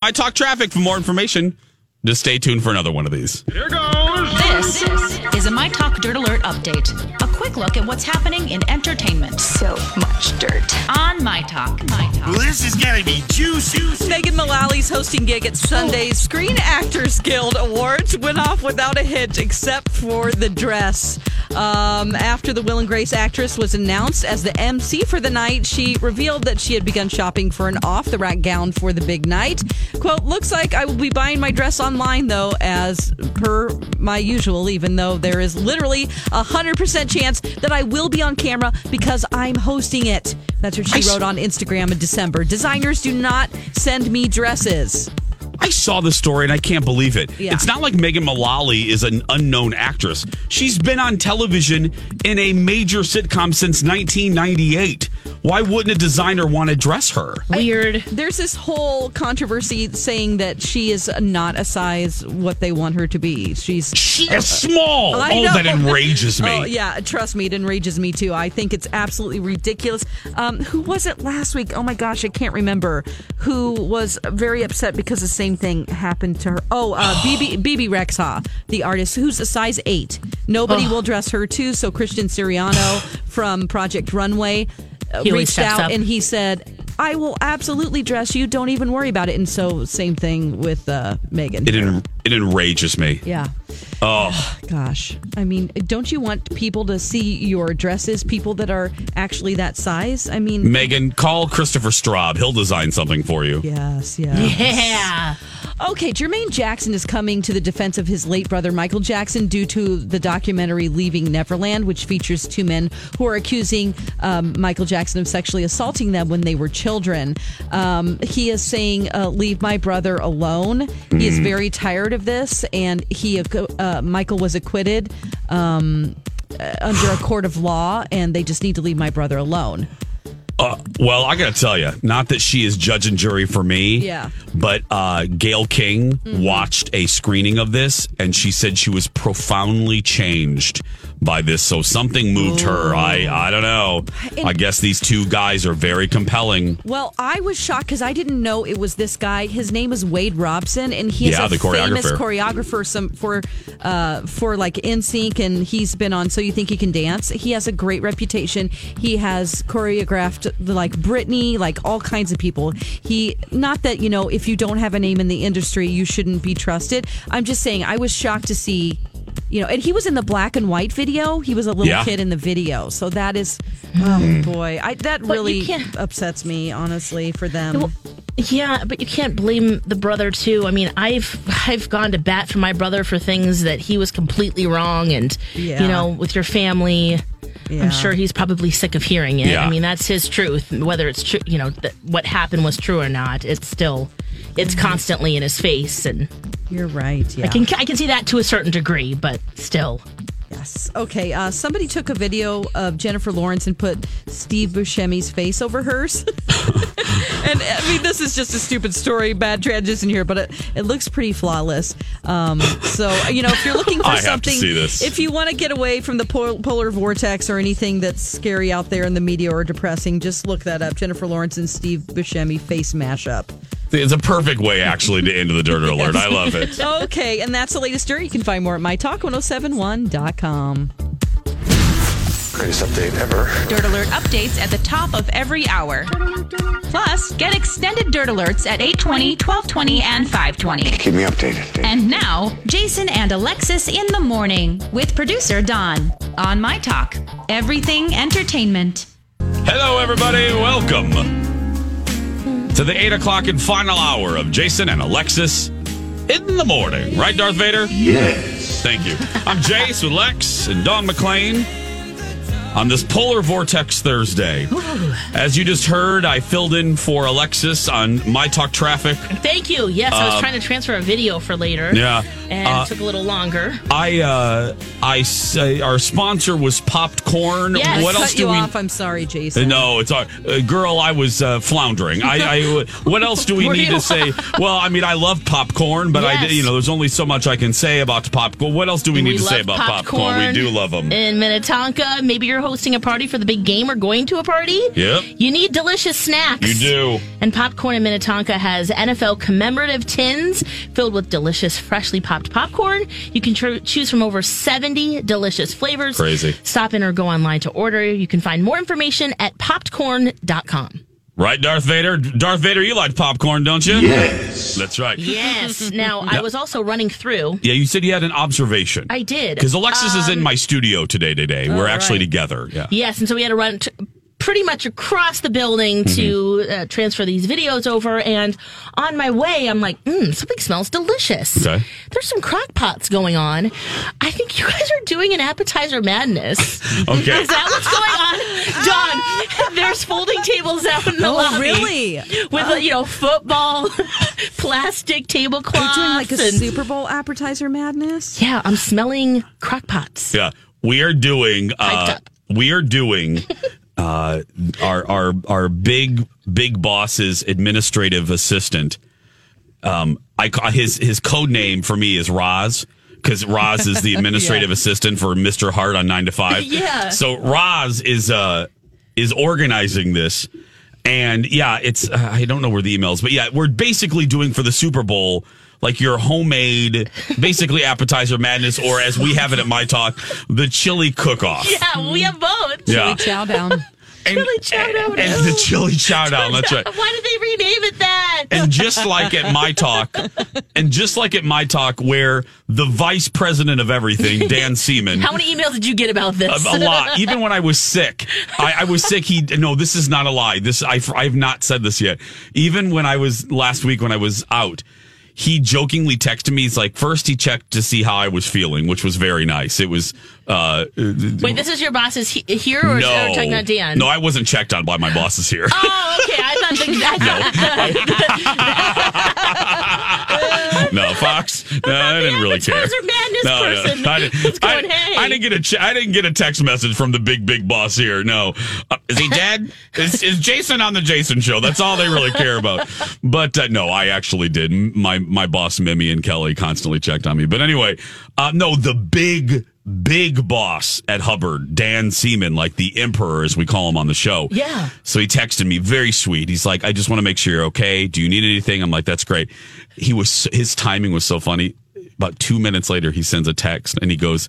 I talk traffic for more information. Just stay tuned for another one of these. Here goes. This is a My Talk Dirt Alert update. A quick look at what's happening in entertainment So much dirt. on My Talk. My Talk. Well, this is gonna be juicy. Megan Mullally's hosting gig at Sunday's oh. Screen Actors Guild Awards went off without a hitch except for the dress. Um, after the Will and Grace actress was announced as the MC for the night, she revealed that she had begun shopping for an off the rack gown for the big night. Quote, looks like I will be buying my dress online though, as per my usual, even though there is literally a 100% chance that I will be on camera because I'm hosting it. That's what she I wrote on Instagram in December. Designers do not send me dresses. I saw the story and I can't believe it. Yeah. It's not like Megan Mullally is an unknown actress. She's been on television in a major sitcom since 1998. Why wouldn't a designer want to dress her? Weird. There's this whole controversy saying that she is not a size what they want her to be. She's She is small. I oh, know. that enrages me. Oh, yeah, trust me, it enrages me too. I think it's absolutely ridiculous. Um, who was it last week? Oh my gosh, I can't remember. Who was very upset because the same thing happened to her? Oh, uh, Bebe Bebe Rexha, the artist who's a size eight. Nobody will dress her too. So Christian Siriano from Project Runway uh, reached out up. and he said. I will absolutely dress you. Don't even worry about it. And so, same thing with uh, Megan. It en- it enrages me. yeah. Oh, Gosh, I mean, don't you want people to see your dresses? People that are actually that size? I mean, Megan, call Christopher Straub. He'll design something for you. yes, yes. Yeah. Okay, Jermaine Jackson is coming to the defense of his late brother Michael Jackson due to the documentary Leaving Neverland, which features two men who are accusing um, Michael Jackson of sexually assaulting them when they were children. Um, he is saying, uh, "Leave my brother alone." He is very tired of this, and he uh, Michael was acquitted. Um, uh, under a court of law, and they just need to leave my brother alone. Uh, well, I got to tell you, not that she is judge and jury for me. Yeah. But uh, Gayle King watched a screening of this, and she said she was profoundly changed by this. So something moved her. I I don't know. I guess these two guys are very compelling. Well, I was shocked because I didn't know it was this guy. His name is Wade Robson, and he is Yeah, a the famous choreographer. Some for uh, for like NSYNC, and he's been on So You Think He Can Dance. He has a great reputation. He has choreographed like Britney, like all kinds of people. He not that you know if you don't have a name in the industry, you shouldn't be trusted. I'm just saying I was shocked to see. You know, and he was in the black and white video. He was a little Yeah. kid in the video, so that is, oh hmm. boy, I that you really upsets me honestly for them. Well, yeah, but you can't blame the brother too. I mean, I've I've gone to bat for my brother for things that he was completely wrong, and Yeah. you know, with your family. Yeah. I'm sure he's probably sick of hearing it. Yeah. I mean, that's his truth. Whether it's true, you know, th- what happened was true or not, it's still, it's mm-hmm. constantly in his face, and You're right. Yeah. I can I can see that to a certain degree, but still. yes. Okay. Uh, somebody took a video of Jennifer Lawrence and put Steve Buscemi's face over hers. and I mean, this is just a stupid story, bad transition here, but it, it looks pretty flawless. Um, so, you know, if you're looking for I have to something, see this. if you want to get away from the pol- polar vortex or anything that's scary out there in the media or depressing, just look that up. Jennifer Lawrence and Steve Buscemi face mashup. It's a perfect way, actually, to end the Dirt Alert. I love it. Okay, and that's the latest dirt. You can find more at mytalk1071.com. Greatest update ever. Dirt Alert updates at the top of every hour. Plus, get extended Dirt Alerts at 820, 1220, and 520. Keep me updated. Dave. And now, Jason and Alexis in the morning with producer Dawn on My Talk. Everything Entertainment. Hello, everybody. Welcome to the 8 o'clock and final hour of Jason and Alexis in the morning. Right, Darth Vader? Yes. Thank you. I'm Jace with Lex and Dawn McClain on this Polar Vortex Thursday. As you just heard, I filled in for Alexis on My Talk Traffic. Thank you. Yes, I was trying to transfer a video for later. Um, Yeah. And Uh, it took a little longer. I, uh, I say our sponsor was Popped Corn. Yes. What else Cut do you we? off. I'm sorry, Jason. No, it's all uh, girl. I was uh, floundering. I, I. What else do we need to say? Well, I mean, I love popcorn, but I, Yes. you know, there's only so much I can say about popcorn. What else do we need to say love about popcorn? We do love them. In Minnetonka, maybe you're hosting a party for the big game or going to a party. Yep. You need delicious snacks. You do. And Popcorn in Minnetonka has NFL commemorative tins filled with delicious, freshly popped popcorn. You can tr- choose from over 70 delicious flavors. Crazy. Stop in or go online to order. You can find more information at popcorn.com. Right, Darth Vader. Darth Vader, you like popcorn, don't you? Yes. That's right. Yes. Now, I was also running through. Yeah, you said you had an observation. I did. Because Alexis is Um, in my studio today. Today, we're actually right. together. Yeah. Yes, and so we had to run t- pretty much across the building Mm-hmm. to uh, transfer these videos over. And on my way, I'm like, mm, something smells delicious. Okay. There's some crock pots going on. I think you guys are doing an appetizer madness. Okay. Is that what's going on? Dawn, there's folding tables out in the Oh, lobby. really? With, uh, you know, football, plastic tablecloths. You're doing like a and- Super Bowl appetizer madness? Yeah, I'm smelling crock pots. Yeah, we are doing. Uh, up. we are doing. Uh, our our our big big boss's administrative assistant. Um, I his his code name for me is Roz because Roz is the administrative assistant for Mister Hart on Nine to Five. Yeah. So Roz is uh is organizing this. And yeah, it's uh, I don't know where the emails, but yeah, we're basically doing for the Super Bowl like your homemade, basically appetizer madness, or as we have it at my talk, the chili cook off. Yeah, we have both. Yeah, Chow down. and, Chili chow down. and the chili chow down. That's right. Why did they rename it that? And just like at my talk, and just like at my talk, where the vice president of everything, Dan Seeman, How many emails did you get about this? a, a lot. Even when I was sick, I, I was sick. He no, this is not a lie. This I I've not said this yet. Even when I was last week when I was out, he jokingly texted me. He's like, first he checked to see how I was feeling, which was very nice. It was uh Wait, this is your boss's he- here or, no, or talking about Dan? no, I wasn't checked on by my bosses here. Oh, okay. I thought the, I thought no, Fox. No, I didn't really care. madness person I, didn't, was I, "Hey." I didn't get a ch- I didn't get a text message from the big big boss here. No, uh, is he dead? is, is Jason on the Jason show? That's all they really care about. But uh, no, I actually did. My my boss Mimi and Kelly constantly checked on me. But anyway, uh, no, the big big boss at Hubbard, Dan Seeman, like the emperor as we call him on the show. Yeah. So he texted me, very sweet. He's like, I just want to make sure you're okay. Do you need anything? I'm like, that's great. He was, his timing was so funny. About two minutes later, he sends a text and he goes,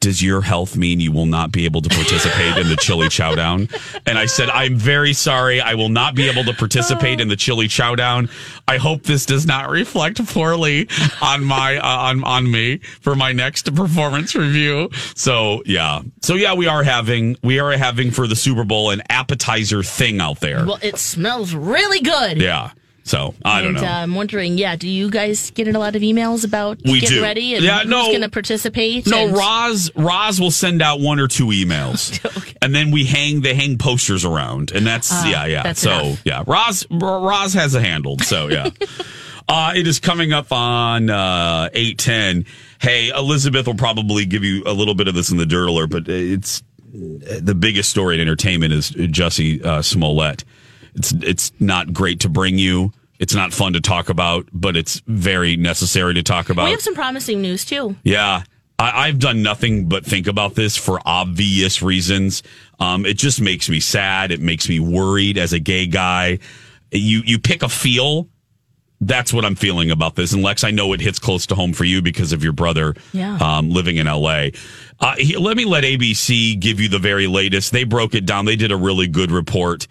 does your health mean you will not be able to participate in the chili chowdown? And I said, I'm very sorry. I will not be able to participate in the chili chowdown. I hope this does not reflect poorly on my, uh, on, on me for my next performance review. So yeah. So yeah, we are having, we are having for the Super Bowl an appetizer thing out there. well, it smells really good. Yeah. So I don't and, know. Uh, I'm wondering, yeah, do you guys get in a lot of emails about We getting do. ready and Yeah, who's no. going to participate? No, and- Roz Roz will send out one or two emails, and then we hang they hang posters around, and that's yeah yeah. Ah, that's so enough. yeah, Roz Roz has it handled. So yeah, uh, it is coming up on uh, eight ten. Hey, Elizabeth will probably give you a little bit of this in the dirt alert, but it's the biggest story in entertainment is Jussie uh, Smollett. It's it's not great to bring you. It's not fun to talk about, but it's very necessary to talk about. we have some promising news too. Yeah. I, I've done nothing but think about this for obvious reasons. Um, it just makes me sad. It makes me worried as a gay guy. You you pick a feel that's what I'm feeling about this. And Lex, I know it hits close to home for you because of your brother Yeah. um, living in LA. Uh, he, let me let ABC give you the very latest. They broke it down. They did a really good report.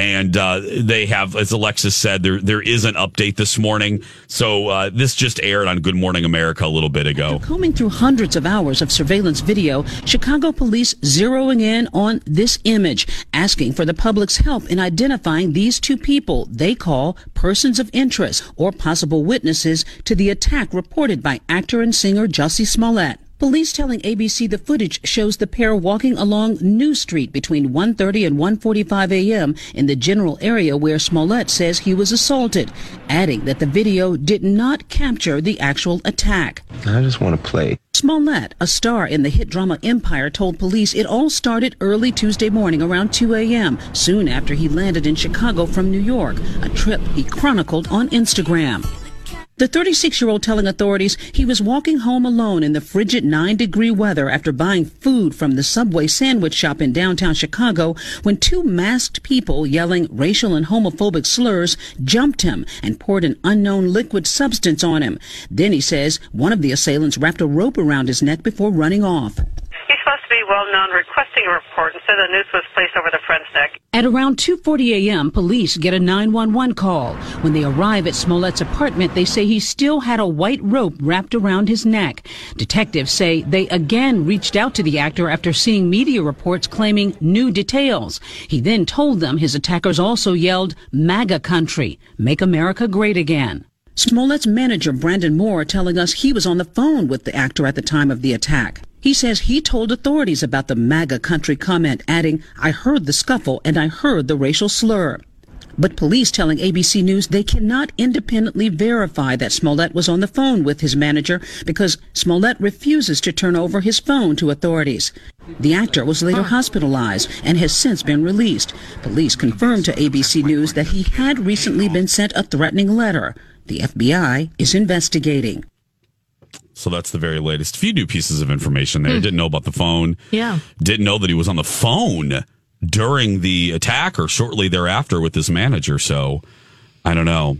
And uh, they have, as Alexis said, there there is an update this morning. So uh, this just aired on Good Morning America a little bit ago. Combing through hundreds of hours of surveillance video, Chicago police zeroing in on this image, asking for the public's help in identifying these two people they call persons of interest or possible witnesses to the attack reported by actor and singer Jussie Smollett. Police telling ABC the footage shows the pair walking along New Street between 1.30 and 1.45 a.m. in the general area where Smollett says he was assaulted, adding that the video did not capture the actual attack. I just want to play. Smollett, a star in the hit drama Empire, told police it all started early Tuesday morning around 2 a.m., soon after he landed in Chicago from New York, a trip he chronicled on Instagram. The 36 year old telling authorities he was walking home alone in the frigid 9 degree weather after buying food from the Subway sandwich shop in downtown Chicago when two masked people yelling racial and homophobic slurs jumped him and poured an unknown liquid substance on him. Then he says one of the assailants wrapped a rope around his neck before running off. He's supposed to be well known requesting report and said the noose was placed over the friend's neck. At around 2:40 a.m., police get a 911 call. When they arrive at Smollett's apartment, they say he still had a white rope wrapped around his neck. Detectives say they again reached out to the actor after seeing media reports claiming new details. He then told them his attackers also yelled MAGA country, make America great again. Smollett's manager, Brandon Moore, telling us he was on the phone with the actor at the time of the attack. He says he told authorities about the MAGA country comment, adding, I heard the scuffle and I heard the racial slur. But police telling ABC News they cannot independently verify that Smollett was on the phone with his manager because Smollett refuses to turn over his phone to authorities. The actor was later hospitalized and has since been released. Police confirmed to ABC News that he had recently been sent a threatening letter. The FBI is investigating. So that's the very latest. A few new pieces of information there. Hmm. Didn't know about the phone. Yeah. Didn't know that he was on the phone during the attack or shortly thereafter with his manager. So I don't know.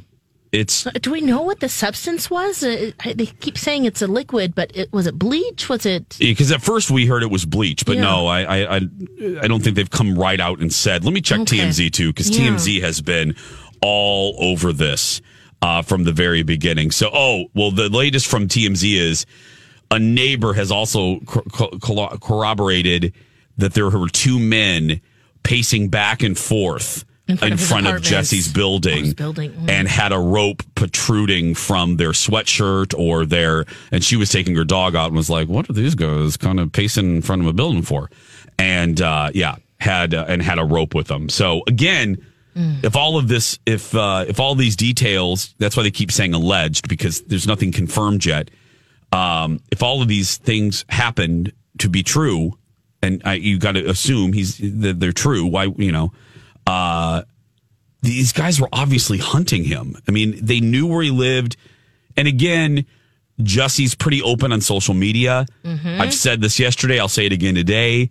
It's uh, Do we know what the substance was? Uh, uh, they keep saying it's a liquid, but it, was it bleach? Was it? because at first we heard it was bleach, but Yeah. no, I, I, I, I don't think they've come right out and said. Let me check Okay. TMZ too, because Yeah. TMZ has been all over this uh, from the very beginning. So, oh, well, the latest from TMZ is a neighbor has also cor- cor- corroborated that there were two men pacing back and forth In front of front of. Jesse's building, building. Mm. and had a rope protruding from their sweatshirt or their and she was taking her dog out and was like what are these guys kind of pacing in front of a building for and uh yeah had uh, and had a rope with them so again. If all of this if uh if all these details that's why they keep saying alleged because there's nothing confirmed yet um if all of these things happened to be true and I, you got to assume he's that they're true why you know uh these guys were obviously hunting him. I mean, they knew where he lived. And again, Jussie's pretty open on social media. I've said this yesterday. I'll say it again today.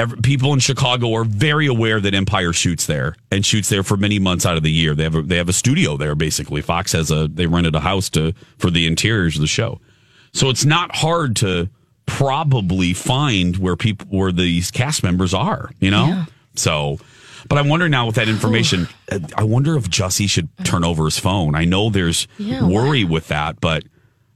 Every, people in Chicago are very aware that Empire shoots there and shoots there for many months out of the year. They have a, they have a studio there basically. Fox has a they rented a house to for the interiors of the show. So it's not hard to probably find where people where these cast members are, you know? So but I wonder now with that information, I wonder if Jussie should turn over his phone. I know there's Yeah, worry with that, but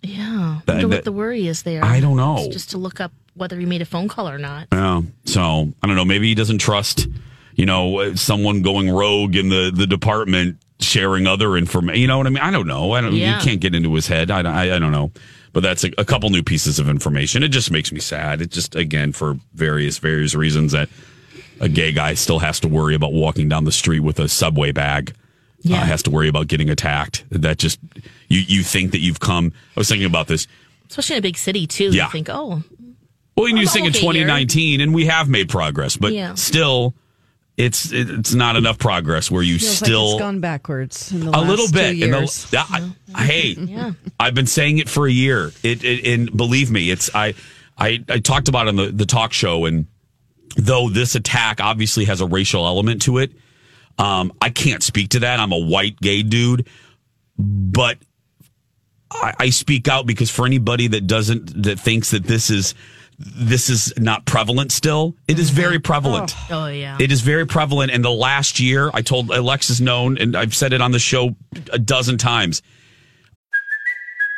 Yeah. I wonder that- what the worry is there. I don't know. It's just to look up whether he made a phone call or not. Yeah. So I don't know. Maybe he doesn't trust, you know, someone going rogue in the, the department sharing other information. You know what I mean? I don't know. I don't. Yeah. You can't get into his head. I, I, I don't know. But that's a, a couple new pieces of information. It just makes me sad. It just again for various various reasons that a gay guy still has to worry about walking down the street with a subway bag. Yeah. Uh, has to worry about getting attacked. That just you you think that you've come. I was thinking about this. Especially in a big city, too. Yeah. You think, oh, Well, and you Well, think in okay, you're- 2019, and we have made progress, but Yeah. still, it's it's not enough progress where you Feels still like it's gone backwards in the a last little bit. Two in the- years. yeah, I, hey, Yeah. I've been saying it for a year. It, it and believe me, it's I I I talked about it on the the talk show, and though this attack obviously has a racial element to it, um, I can't speak to that. I'm a white gay dude. but I, I speak out because for anybody that doesn't that thinks that this is this is not prevalent still, it is very mm-hmm. prevalent. Oh. oh yeah. It is very prevalent. In the last year, I told Alexis known, and I've said it on the show a dozen times.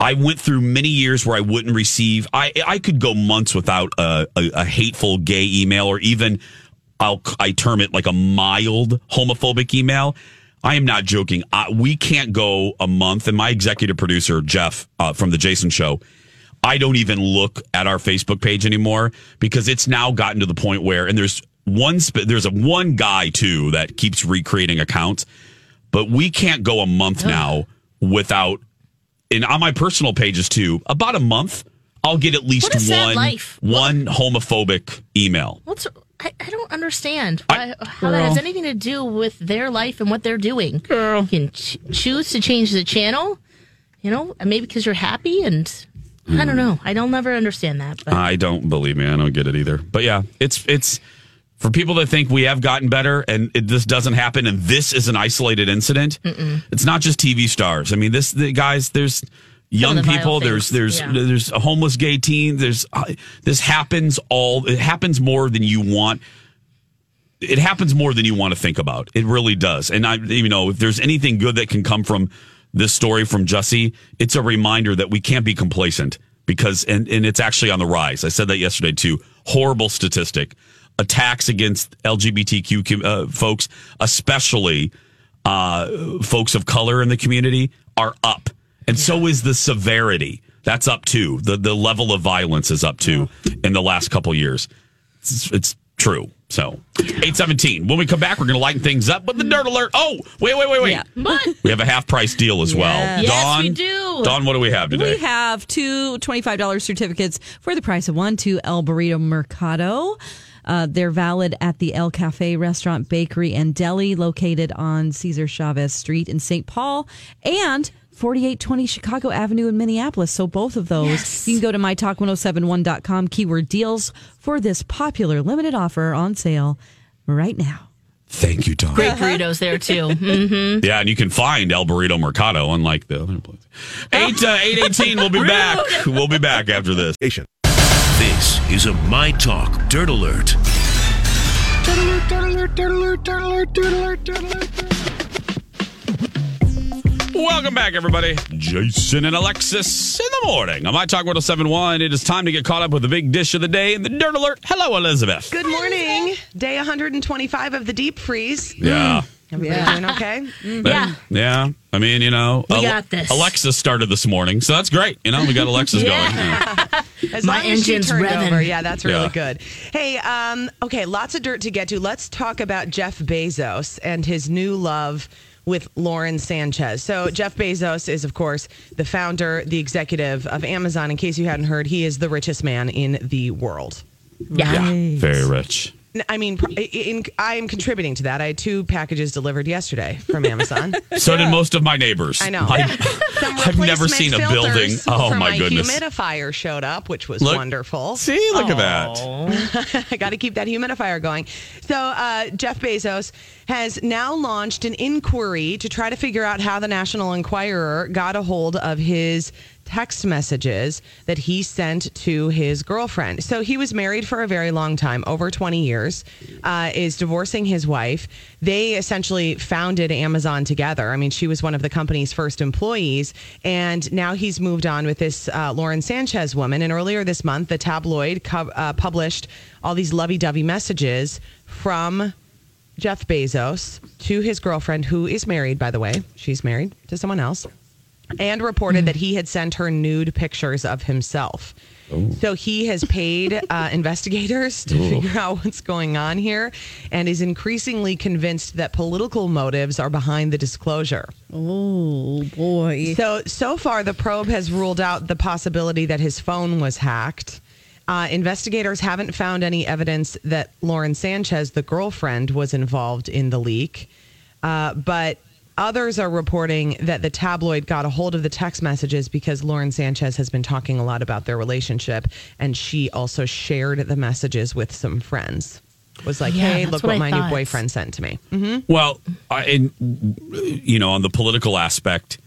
I went through many years where I wouldn't receive. I I could go months without a, a, a hateful gay email or even I'll I term it like a mild homophobic email. I am not joking. I, we can't go a month, and my executive producer Jeff uh, from the Jason Show. I don't even look at our Facebook page anymore because it's now gotten to the point where, and there's one sp- there's a one guy too that keeps recreating accounts, but we can't go a month now without and on my personal pages too, about a month, I'll get at least What is one life? one homophobic email. What's I, I don't understand why, how that has anything to do with their life and what they're doing. You can ch- choose to change the channel, you know, maybe because you're happy and I don't hmm. know. I don't never understand that. But I don't believe me. I don't get it either. But yeah, it's it's for people that think we have gotten better and it, this doesn't happen and this is an isolated incident. It's not just TV stars. I mean, this the guys. There's young the people. There's there's yeah. there's a homeless gay teen. There's uh, this happens all. It happens more than you want. It happens more than you want to think about. It really does. And I, you know, if there's anything good that can come from this story from Jussie, it's a reminder that we can't be complacent because, and, and it's actually on the rise. I said that yesterday too. Horrible statistic. Attacks against LGBTQ uh, folks, especially uh, folks of color in the community, are up. And so is the severity. That's up too. The the level of violence is up too in the last couple years. It's, it's true. So, 817. When we come back, we're going to lighten things up with the dirt alert. Oh, wait, wait, wait, wait. Yeah. We have a half price deal as well. Yes. Yes, Dawn, we do. Dawn, what do we have today? We have two $25 certificates for the price of one to El Burrito Mercado. Uh, they're valid at the El Cafe restaurant, bakery, and deli located on Cesar Chavez Street in St. Paul and 4820 Chicago Avenue in Minneapolis. So both of those, you can go to mytalk1071.com, keyword deals for this popular limited offer on sale right now. Thank you, Dawn. great burritos there too. hmm Yeah, and you can find El Burrito Mercado, unlike the other place. 8, uh, 818, we'll be back. We'll be back after this. This is a My Talk Dirt Alert. Welcome back, everybody. Jason and Alexis in the morning. On My Talk 1071, it is time to get caught up with the big dish of the day and the Dirt Alert. Hello, Elizabeth. Good morning. Day 125 of the deep freeze. Yeah. Mm. Everybody doing okay? Mm. Yeah. Yeah. I mean, you know, We got this. Alexa started this morning, so that's great. You know, we got Alexis going. Yeah. As My long as she engine's turned revving. over. Yeah, that's really Yeah. good. Hey, um, okay, lots of dirt to get to. Let's talk about Jeff Bezos and his new love with Lauren Sanchez. So, Jeff Bezos is, of course, the founder, the executive of Amazon. In case you hadn't heard, he is the richest man in the world. Yeah. Very rich. I mean, in, I am contributing to that. I had two packages delivered yesterday from Amazon. So did most of my neighbors. I know. I, I've never seen a building. Oh, for my goodness. A humidifier showed up, which was Look- wonderful. See, look at that. I got to keep that humidifier going. So, uh, Jeff Bezos has now launched an inquiry to try to figure out how the National Enquirer got a hold of his text messages that he sent to his girlfriend. So he was married for a very long time, over 20 years, uh, is divorcing his wife. They essentially founded Amazon together. I mean, she was one of the company's first employees, and now he's moved on with this uh, Lauren Sanchez woman. And earlier this month, the tabloid co- uh, published all these lovey dovey messages from Jeff Bezos to his girlfriend, who is married, by the way. She's married to someone else, and reported that he had sent her nude pictures of himself. So he has paid uh, investigators to Ooh. figure out what's going on here and is increasingly convinced that political motives are behind the disclosure. Oh, boy. So, so far, the probe has ruled out the possibility that his phone was hacked. Uh, investigators haven't found any evidence that Lauren Sanchez, the girlfriend, was involved in the leak. Uh, but others are reporting that the tabloid got a hold of the text messages because Lauren Sanchez has been talking a lot about their relationship. And she also shared the messages with some friends. Was like, Yeah, hey, look what what, I my new boyfriend sent to me. hmm Well, I, and you know, on the political aspect,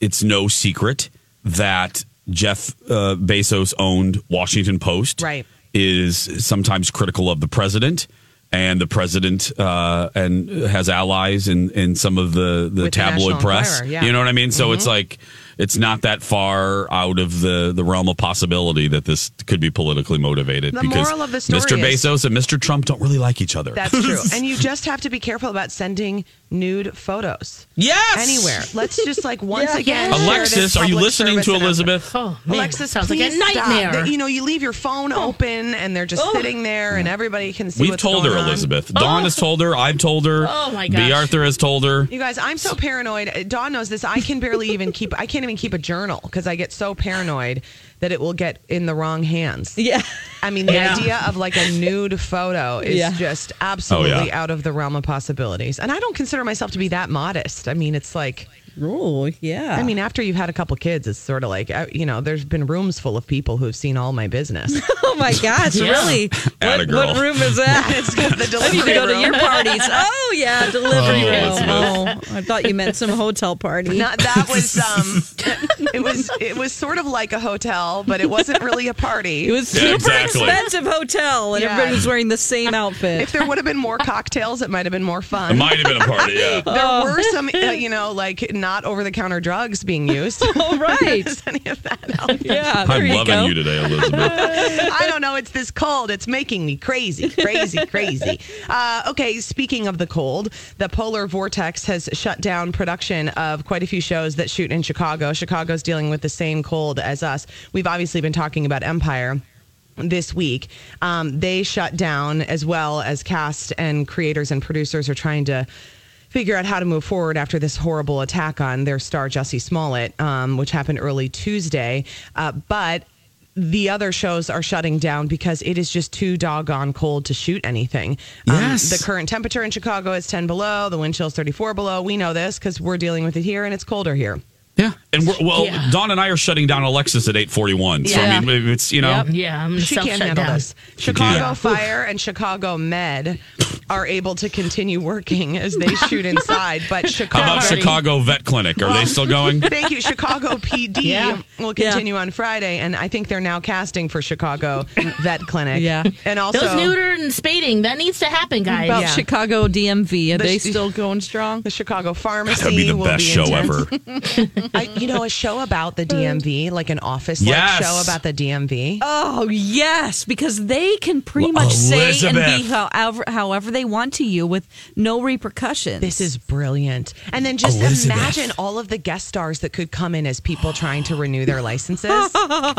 it's no secret that Jeff uh, Bezos owned Washington Post. Right. Is sometimes critical of the president. And the president uh, and has allies in, in some of the, the With the tabloid National press. Yeah. You know what I mean? So it's Mhm. like it's not that far out of the, the realm of possibility that this could be politically motivated. The because moral of the story Mr. is- Bezos and Mr. Trump don't really like each other. That's true. and you just have to be careful about sending nude photos. Yes. Anywhere. Let's just like once Yeah. again. Alexis, this are you listening to. Elizabeth? Oh, man, Alexis, sounds like a please stop. nightmare. You know, you leave your phone open and they're just Oh. sitting there and everybody can see We've what's told her, on. Elizabeth. Dawn has told her. I've told her. Oh, my B. gosh. Arthur has told her. You guys, I'm so paranoid. Uh, Dawn knows this. I can barely even keep. I can't even keep a journal because I get so paranoid that it will get in the wrong hands. Yeah. I mean, the Yeah. idea of like a nude photo is Yeah. just absolutely Oh, yeah. out of the realm of possibilities. And I don't consider myself to be that modest. I mean, it's like. Oh, yeah. I mean, after you've had a couple kids, it's sort of like, uh, you know, there's been rooms full of people who've seen all my business. Oh my gosh, Yeah. really? What, what room is that? It's got the I need to delivery go to your parties. Oh yeah, delivery Oh, room. Oh, I thought you meant some hotel party. Not, that was um, it was it was sort of like a hotel, but it wasn't really a party. It was Yeah, super exactly. expensive hotel, and Yeah. everybody was wearing the same outfit. If there would have been more cocktails, it might have been more fun. It might have been a party, yeah. There Oh. were some, uh, you know, like not over the counter drugs being used. All right. Does any of that help? yeah, I'm you loving go. you today, Elizabeth. I don't know. It's this cold. It's making me crazy, crazy, crazy. Uh, okay, speaking of the cold, the polar vortex has shut down production of quite a few shows that shoot in Chicago. Chicago's dealing with the same cold as us. We've obviously been talking about Empire this week. Um, they shut down as well as cast and creators and producers are trying to figure out how to move forward after this horrible attack on their star Jussie Smollett, um, which happened early Tuesday. Uh, but the other shows are shutting down because it is just too doggone cold to shoot anything. Yes. Um, the current temperature in Chicago is 10 below. The wind chill is 34 below. We know this because we're dealing with it here and it's colder here. Yeah. And we're, well, Yeah. Dawn and I are shutting down Alexis at 841. So, Yeah. I mean, it's, you know, Yep. Yeah, I'm She can't handle down. this. Chicago can't. Fire and Chicago Med are able to continue working as they shoot inside, but how Chicago. about Chicago Vet Clinic? Are they still going? Thank you. Chicago PD Yeah. will continue on Friday, and I think they're now casting for Chicago Vet Clinic. Yeah. and also Those neuter and spading, that needs to happen, guys. About Yeah. Chicago DMV, are The they still going strong? the Chicago Pharmacy. That'd be the best be show intense. ever. I, you know, a show about the DMV, like an office like Yes. show about the DMV. Oh yes, because they can pretty Well, much say and be however however they want to you with no repercussions. This is brilliant. And then just Elizabeth. imagine all of the guest stars that could come in as people trying to renew their licenses.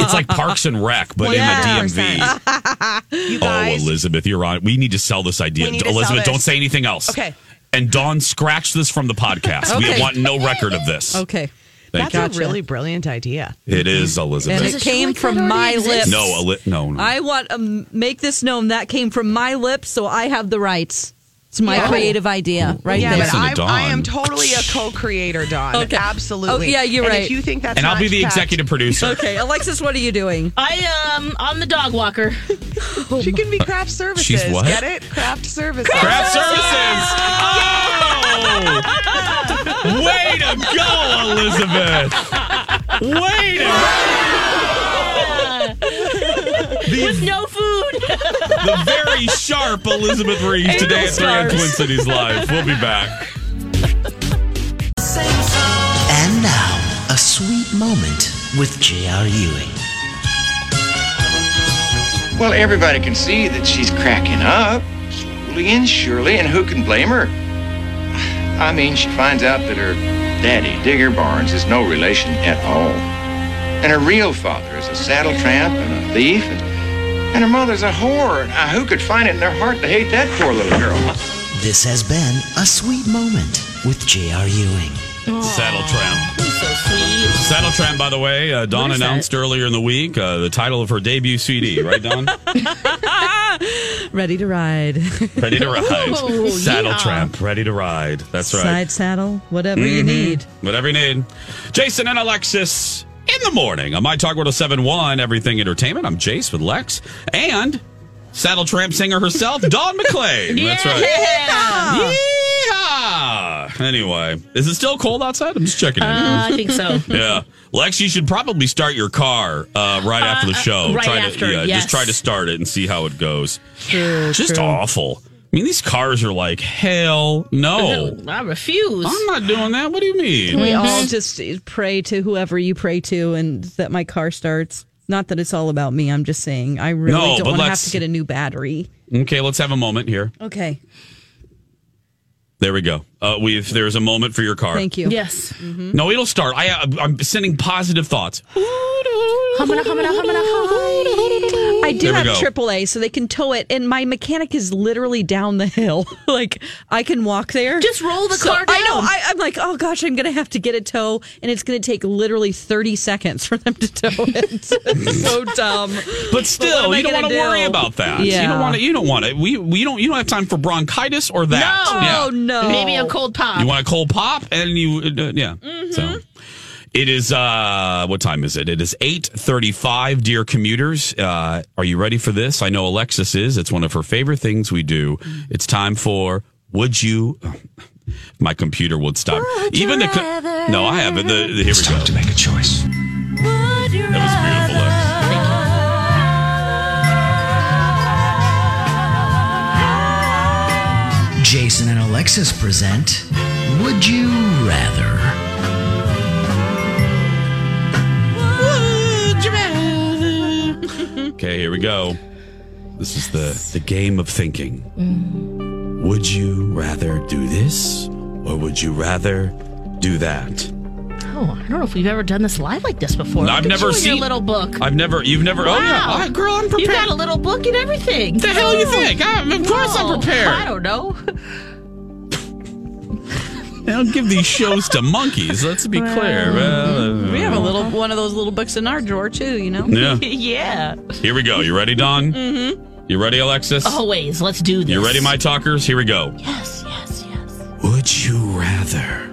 It's like Parks and Rec, but Yeah. in the DMV. You Oh, Elizabeth, you're on. We need to sell this idea. We need to sell Elizabeth, this. don't say anything else. Okay. And Dawn, scratch this from the podcast. We want no record of this. okay. Thank that's you. a really brilliant idea. It is, Elizabeth. And Does it show came like that from already my exist? lips. no, Ali- no, no. I want to um, make this known that came from my lips, so I have the rights. It's my yeah. creative idea, right? Yeah, there. but I, am totally a co-creator, Dawn. okay. Oh, Absolutely. Oh, yeah, you're and right. If you think that's and I'll be the packed. executive producer. okay, Alexis, what are you doing? I um, I'm the dog walker. she can be craft services. She's what? Get it? Craft services. Craft, craft services. services. Oh! Way to go, Elizabeth. Way to go. With no food the very sharp Elizabeth Ries today at 3 on Twin Cities Live. We'll be back. And now, a sweet moment with J.R. Ewing. Well, everybody can see that she's cracking up, slowly and surely, and who can blame her? I mean, she finds out that her daddy, Digger Barnes, is no relation at all. And her real father is a saddle tramp and a thief, and, and her mother's a whore. Now, who could find it in their heart to hate that poor little girl? This has been a sweet moment with J.R. Ewing. Saddle Tramp. So. Saddle Tramp, by the way, uh, Dawn What is announced earlier in the week uh, the title of her debut CD, right, Dawn? Ready to ride. Ready to ride. Ooh, Saddle yeah. Tramp, ready to ride. That's right. Side saddle, whatever you Mhm. need. Whatever you need. Jason and Alexis in the morning on My Talk 1071, Everything Entertainment. I'm Jace with Lex and Saddle Tramp singer herself, Dawn McClain. That's right. Yeah. Yeehaw! Anyway, is it still cold outside? I'm just checking in. Uh, I think so. yeah. Lex, you should probably start your car uh, right after the Uh, show. right try after, to, yeah, yes. Just try to start it and see how it goes. True, just true. awful. I mean, these cars are like, hell no. I refuse. I'm not doing that. What do you mean? Can we all just pray to whoever you pray to and that my car starts? Not that it's all about me. I'm just saying I really No, don't but want to have let's- to get a new battery. Okay, let's have a moment here. Okay. There we go. Uh, we if there's a moment for your car. Thank you. Yes. No, it'll start. I, uh, I'm sending positive thoughts. Humana, humana, humana, hi. I do There have go. AAA, so they can tow it, and my mechanic is literally down the hill. like I can walk there. Just roll the So, car I know. I, I'm like, oh gosh, I'm gonna have to get a tow, and it's gonna take literally 30 seconds for them to tow it. so dumb. But still, am I you don't want to do? worry about that. Yeah. You don't want to. You don't want it. We we don't. You don't have time for bronchitis or that. No. Yeah. Oh no. Maybe a cold pop. You want a cold pop, and you uh, yeah. Mm-hmm. So it is. uh What time is it? It is eight thirty-five. Dear commuters, uh are you ready for this? I know Alexis is. It's one of her favorite things we do. It's time for. Would you? My computer would stop. Even the. co- No, I have it. The, the, here we go. to make a choice. That was beautiful. Lex. Jason and Alexis present Would You Rather? Here we go. This is the the game of thinking. Would you rather do this or would you rather do that? Oh, I don't know if we've ever done this live like this before. I've Look at never you seen- your little book. I've never you've never Oh yeah, Wow. Ah, girl, I'm You prepared. got a little book and everything. the hell you think? I, of course I'm Oh, prepared. I don't know. I don't give these shows to monkeys. Let's be clear. Well, We have a little one of those little books in our drawer too. You know. Yeah. yeah. Here we go. You ready, Dawn? Mm-hmm. You ready, Alexis? Always. Let's do this. You ready, my talkers? Here we go. Yes, yes, yes. Would you rather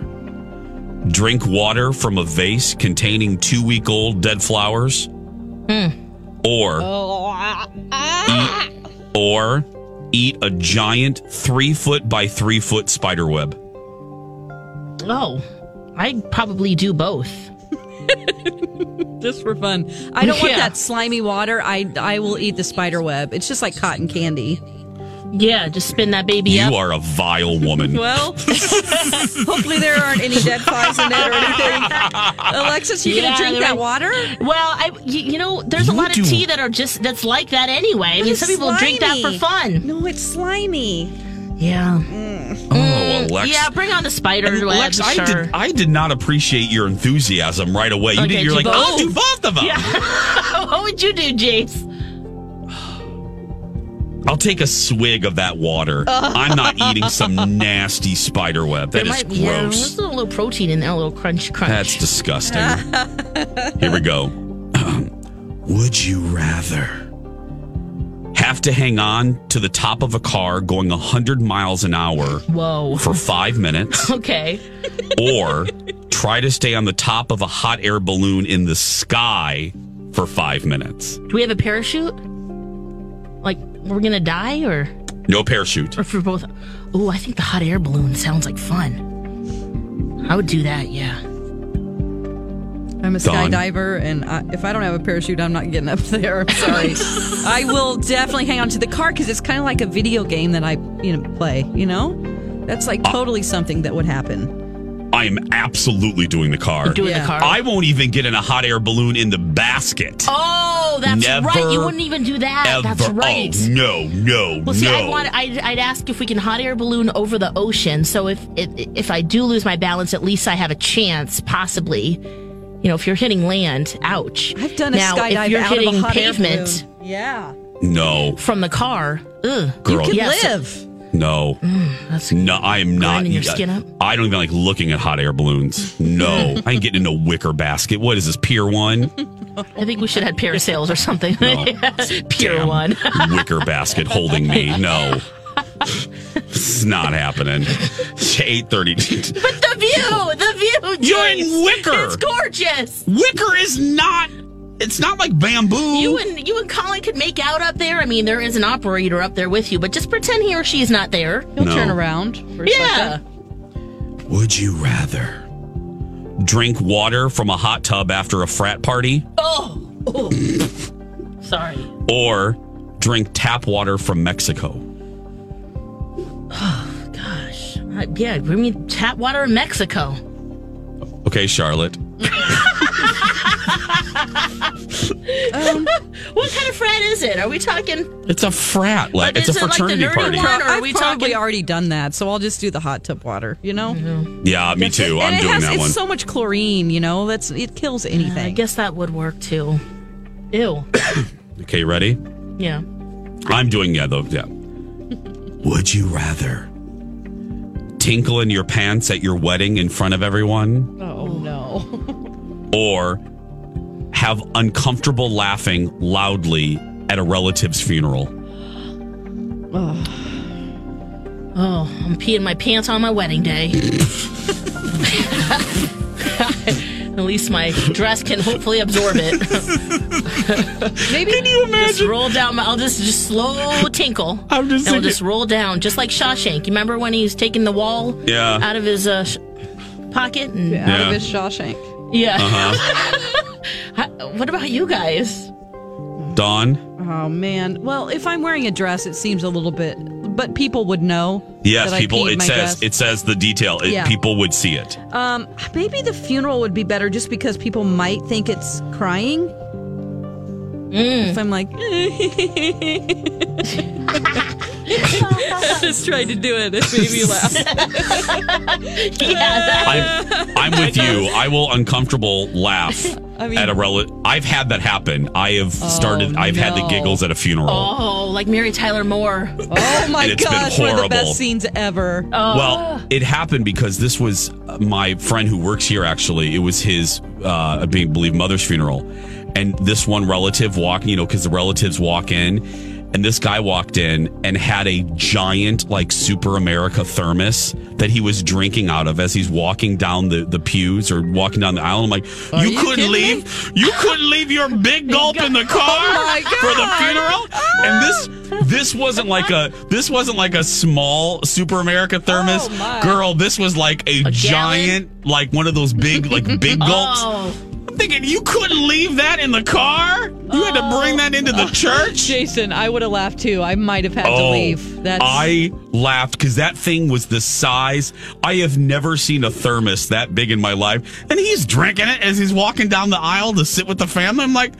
drink water from a vase containing two week old dead flowers? Or eat, or eat a giant three foot by three foot spider web? Oh, I'd probably do both. Just for fun. I don't want Yeah. that slimy water. I I will eat the spider web. It's just like cotton candy. Yeah, just spin that baby You up. are a vile woman. Well, hopefully there aren't any dead flies in it or anything. Alexis, you Yeah, gonna drink that water? Well, I you, you know, there's a lot do- of tea that are just that's like that anyway. I mean, some people drink that for fun. No, it's slimy. Yeah. Mm. Oh, mm. Alex. Yeah, bring on the spider And web. Lex, I sure. did, I did not appreciate your enthusiasm right away. You Okay, did. You're do like, I'll do both of them. Yeah. what would you do, Jace? I'll take a swig of that water. I'm not eating some nasty spider web. That There is might- Yeah, gross. there's a little protein in there, a little crunch, crunch. That's disgusting. Here we go. Would you rather have to hang on to the top of a car going 100 miles an hour Whoa. for five minutes Okay. or try to stay on the top of a hot air balloon in the sky for five minutes? Do we have a parachute? Like we're gonna die, or No parachute. or for both? Oh, I think the hot air balloon sounds like fun. I would do that. Yeah. I'm a Dawn? skydiver, and I, if I don't have a parachute, I'm not getting up there. I'm sorry. I will definitely hang on to the car because it's kind of like a video game that I, you know, play. You know, that's like Uh, totally something that would happen. I am absolutely doing the car. You're doing the car? I won't even get in a hot air balloon in the basket. Oh, that's Never, right. You wouldn't even do that. Ever. That's right. Oh, no, no, Well, see, no. I'd, want, I'd, I'd ask if we can hot air balloon over the ocean. So if, if if I do lose my balance, at least I have a chance, possibly. You know, if you're hitting land, ouch. I've done a now, skydive if you're out of a hitting hot air pavement balloon. Yeah. no, from the car, ugh, Girl. You can Yes. live. no. Mm, that's no, I am not. grinding your skin up? I don't even like looking at hot air balloons. No, I ain't getting in a wicker basket. What is this, Pier 1? I think we should have parasails or something. No. Pure one. wicker basket holding me. No. It's not happening. 8.30. But the view, the view. You're in Joyce. Wicker. It's gorgeous. Wicker is not. It's not like bamboo. You and you and Colin could make out up there. I mean, there is an operator up there with you, but just pretend he or she is not there. He'll No. turn around. For a Yeah. second. Would you rather drink water from a hot tub after a frat party Oh. oh. Sorry. or drink tap water from Mexico? Oh gosh. Uh, yeah, bring me tap water in Mexico. Okay, Charlotte. Um, what kind of frat is it? Are we talking? It's a frat. Like, it's a is it like the fraternity nerdy party. one? Or are I've we probably talking- already done that, so I'll just do the hot tub water. You know. Yeah, me too. And I'm it doing has, that it's one. so much chlorine. You know, that's it kills anything. I guess that would work too. Ew. okay, ready? Yeah. I'm doing yeah though. Yeah. Would you rather tinkle in your pants at your wedding in front of everyone, Oh no. or have uncomfortable laughing loudly at a relative's funeral? Oh. Oh, I'm peeing my pants on my wedding day. At least my dress can hopefully absorb it. Maybe can you imagine? Just roll down. My, I'll just just slow tinkle. I'm just and it'll just roll down, just like Shawshank. You remember when he was taking the wall Yeah. out of his uh, sh- pocket and Out Yeah. of his Shawshank. yeah. Uh-huh. What about you guys? Dawn? Oh man. Well, if I'm wearing a dress, it seems a little bit, but people would know. Yes, that I people peed it my says dress. it says the detail. It, Yeah. People would see it. Um, maybe the funeral would be better, just because people might think it's crying. Mm. If I'm like, I just tried to do it. It made me laugh. I'm, I'm with you. I will uncomfortable laugh I mean- at a relative. I've had that happen. I have started. I've had the giggles at a funeral. Oh, like Mary Tyler Moore. Oh my And it's been gosh, one of the best scenes ever. Oh. Well, it happened because this was my friend who works here. Actually, it was his, uh, I believe, mother's funeral, and this one relative walking. You know, because the relatives walk in, and this guy walked in and had a giant, like Super America thermos that he was drinking out of as he's walking down the, the pews or walking down the aisle. I'm like, Are you, you couldn't kidding me? leave, you couldn't leave your big gulp in the oh car Oh for the funeral, and this this wasn't like a this wasn't like a small Super America thermos, Oh, girl. This was like a, A giant, like one of those big, like big gulps. Oh. I'm thinking you couldn't leave that in the car. You had to bring that into the oh. church. Jason, I would have laughed too. I might have had to Oh, leave. That's I laughed because that thing was the size. I have never seen a thermos that big in my life. And he's drinking it as he's walking down the aisle to sit with the family. I'm like,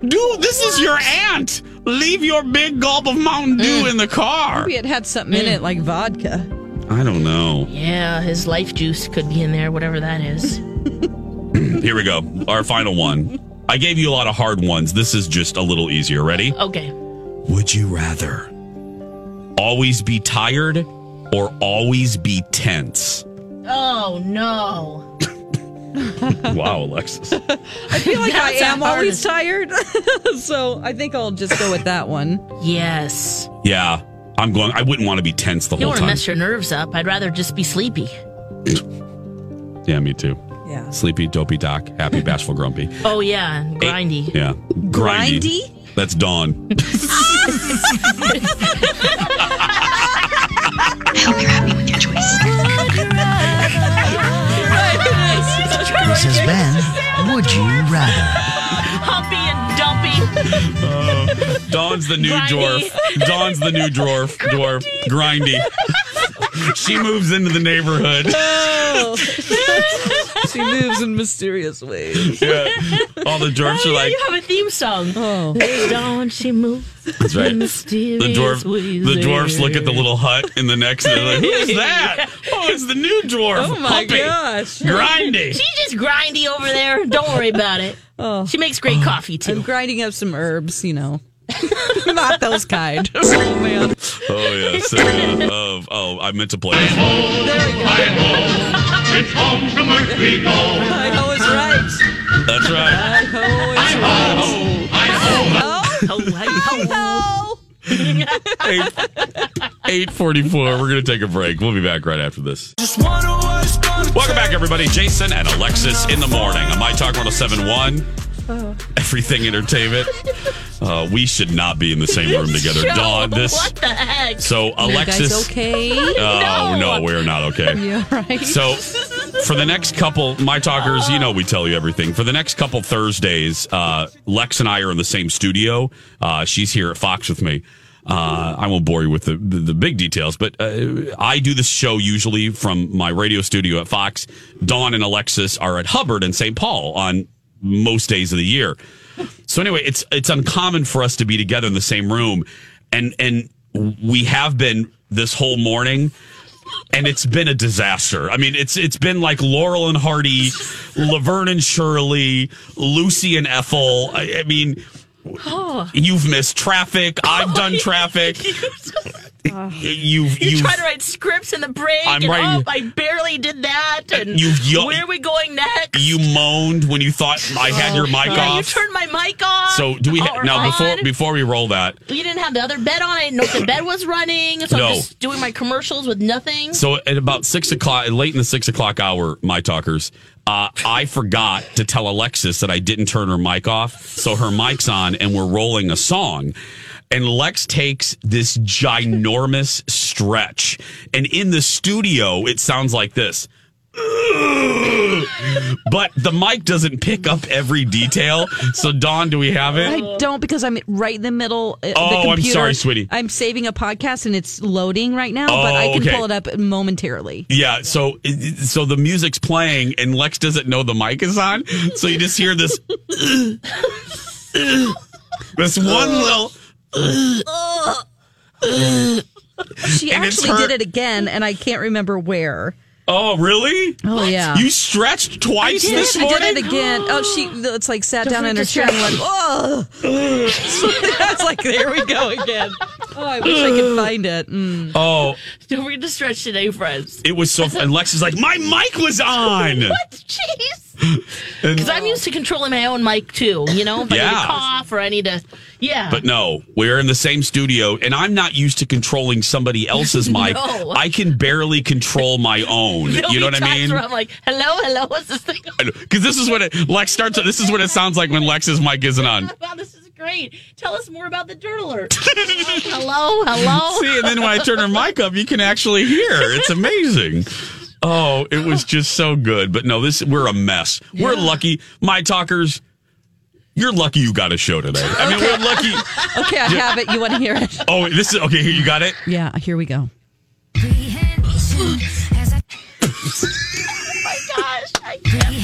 dude, this is your aunt. Leave your big gulp of Mountain Dew mm. in the car. maybe it had something in mm. it like vodka. I don't know. Yeah, his life juice could be in there, whatever that is. Here we go. Our final one. I gave you a lot of hard ones. This is just a little easier. Ready? Okay. Would you rather always be tired or always be tense? Oh no. wow, Alexis. I feel like I That's the am always hardest. tired. so I think I'll just go with that one. Yes. Yeah, I'm going. I wouldn't want to be tense the whole time. You don't whole want to time. mess your nerves up. I'd rather just be sleepy. yeah, me too yeah. Sleepy, dopey doc, happy, bashful, grumpy. Oh, yeah. Grindy. yeah. Grindy? grindy? That's Dawn. I hope you're happy with your choice. this has been Would You Rather? Humpy and Dumpy. Uh, Dawn's the new Grindy. dwarf. Dawn's the new dwarf. Dwarf. Grindy. she moves into the neighborhood. Oh. she moves in mysterious ways. Yeah. All the dwarfs Oh, are yeah, like, you have a theme song. Oh. Dawn, she moves. That's right. in The mysterious dwarf, ways the dwarfs look at the little hut in the next. And they're like, "Who is that? Oh, it's the new dwarf. Oh my Humpy. gosh. Grindy. She's just grindy over there. Don't worry about it. Oh. She makes great coffee too. I'm grinding up some herbs, you know. Not those kind. Oh man. Oh yeah. Uh, oh, oh, I meant to play. There we go. It's home from earth we go. I know it's right. That's right. I know it's right. Oh, hey, ho. Eight forty-four. We're gonna take a break. We'll be back right after this. Welcome back, everybody. Jason and Alexis in the morning on My Talk 1071. Everything Entertainment. Uh, we should not be in the same room together. Joe, Dawn, this. What the heck? So Alexis. You guys okay? Oh No. no, we're not okay. Yeah, right. So, for the next couple, my talkers, you know, we tell you everything. For the next couple Thursdays, uh, Lex and I are in the same studio. Uh, she's here at Fox with me. Uh, I won't bore you with the, the, the big details, but uh, I do this show usually from my radio studio at Fox. Dawn and Alexis are at Hubbard in St. Paul on most days of the year. So anyway, it's it's uncommon for us to be together in the same room, and and we have been this whole morning and it's been a disaster. I mean, it's it's been like Laurel and Hardy, Laverne and Shirley, Lucy and Ethel. I, I mean, Oh. you've missed traffic. I've done oh, traffic. You've You try to write scripts in the break. I'm and, writing- Oh, I barely did that. And You've yo- where are we going next? you moaned when you thought I had your mic yeah, you turned my mic off. So do we Or now before before we roll that? You didn't have the other bed on. I didn't know if the bed was running. So No. I'm just doing my commercials with nothing. So at about six o'clock, late in the six o'clock hour, my talkers, uh, I forgot to tell Alexis that I didn't turn her mic off. So her mic's on and we're rolling a song. And Lex takes this ginormous stretch. And in the studio, it sounds like this. But the mic doesn't pick up every detail. So, Dawn, do we have it? I don't because I'm right in the middle. uh, Oh, the I'm computer, sorry, sweetie. I'm saving a podcast and it's loading right now, oh, but I Oh, can okay. pull it up momentarily. Yeah, so so the music's playing and Lex doesn't know the mic is on, so you just hear this this one little She And it's actually her- did it again, and I can't remember where. Oh, really? Oh yeah. You stretched twice I did. this I morning? did it again. Oh, she it's like sat down in her to chair and went, oh. That's like, there we go again. Oh, I wish I could find it. Mm. Oh, Don't forget to stretch today, friends. it was so and Lex is like, My mic was on. What? Jeez. Because I'm uh, used to controlling my own mic too. You know, if I need Yeah. to cough or I need to, yeah. But no, we're in the same studio, and I'm not used to controlling somebody else's mic. No. I can barely control my own. You know what I mean? Where I'm like, hello, hello, what's this thing? Because this is what it Lex starts. This is what it sounds like when Lex's mic isn't on. Wow, this is great. Tell us more about the dirt alert. hello, hello. See, and then when I turn her mic up, you can actually hear. It's amazing. Oh, it was oh. just so good. But no, this we're a mess. We're lucky, my talkers. You're lucky you got a show today. I mean, we're lucky. Okay, I have it. You want to hear it? Oh, this is okay. Here you got it. Yeah, here we go. my gosh. I can't.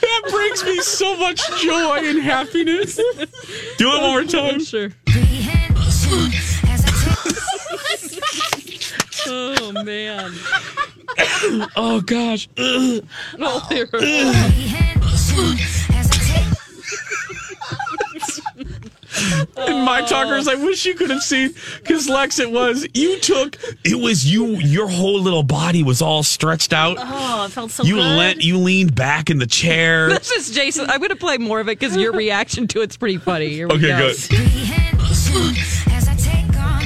That brings me so much joy and happiness. Do it one more time. Sure. Oh man. Oh gosh. Oh, there. And my talkers, I wish you could have seen because Lex, it was you took it was you. Your whole little body was all stretched out. Oh, it felt so you good. leant, you leaned back in the chair. This is Jason. I'm going to play more of it because your reaction to it's pretty funny. Here we Okay, go. good.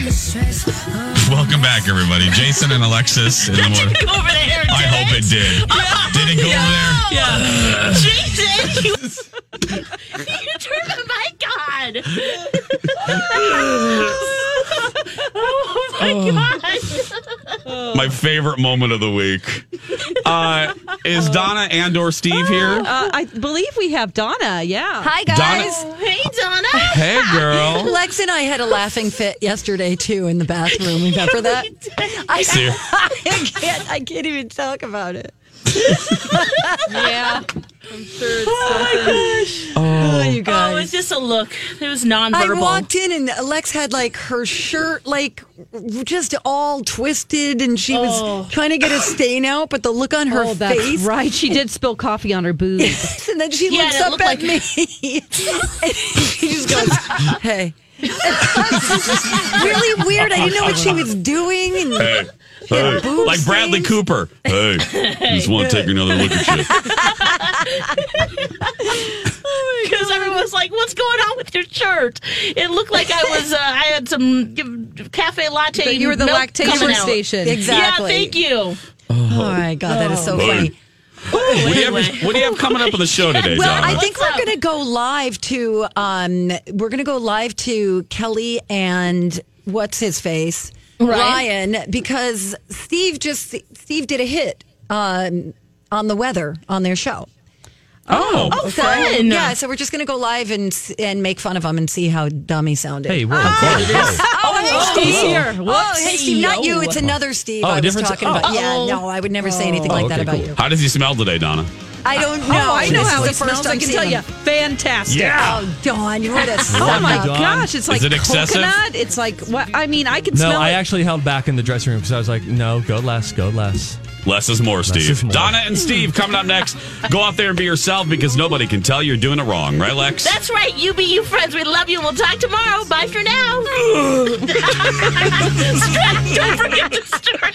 Welcome back, everybody. Jason and Alexis in the morning. Go over there. I did hope it did. Did it go over there? Yeah. Jason, you, you turned the mic on. Oh my god. My favorite moment of the week. Uh, is Donna and or Steve here? Uh, I believe we have Donna. Yeah. Hi, guys. Donna- Hey, Donna. Hey, girl. Lex and I had a laughing fit yesterday too in the bathroom. Remember that? I, Ser- I can't. I can't even talk about it. yeah. I'm sure it's Oh my gosh! Oh, oh, you Oh, it was just a look. It was I nonverbal. walked in and Lex had like her shirt like just all twisted and she was Oh. trying to get a stain out, but the look on her oh, face. right. She did spill coffee on her boobs. And then she Yeah, looks up at like- me. and she just goes, Hey. It's just really weird. I didn't know what she was doing. And Hey. Hey. boob Like Bradley stains. Cooper. Hey. Just want to take another look at you. Because everyone's like, "What's going on with your shirt?" It looked like I was. Uh, I had some cafe latte. You were the milk lactation station. Exactly. Yeah, thank you. Oh my God, that is so Boy. funny. What do, you have, what do you have coming up on the show today, Well, Donna? I think What's we're going to go live to um we're going to go live to Kelly and what's his face Ryan. Ryan because Steve just Steve did a hit um on the weather on their show. Oh, Oh, oh So, fun! yeah, so we're just going to go live and and make fun of him and see how dumb he sounded. Hey, we're ah, recording. Oh, oh, hey, oh, Steve. here. Oh, hey, Steve. Not you. It's another Steve Oh, I was different- talking oh. about. Yeah, Uh-oh. no, I would never say anything Oh, like that about cool. you. How does he smell today, Donna? I don't know. Oh, I know This how is he the first smells. I can seeing tell you. Fantastic. Yeah. Oh, Dawn, you would have Oh my Dawn. gosh, it's like it coconut. It's like what I mean, I can No, smell I it. actually held back in the dressing room because I was like, no, go less, go less. Less is more, Steve. is more. Donna and Steve coming up next. Go out there and be yourself because nobody can tell you're doing it wrong, right, Lex? That's right. You be you friends. We love you. We'll talk tomorrow. Bye for now. Don't forget to stir.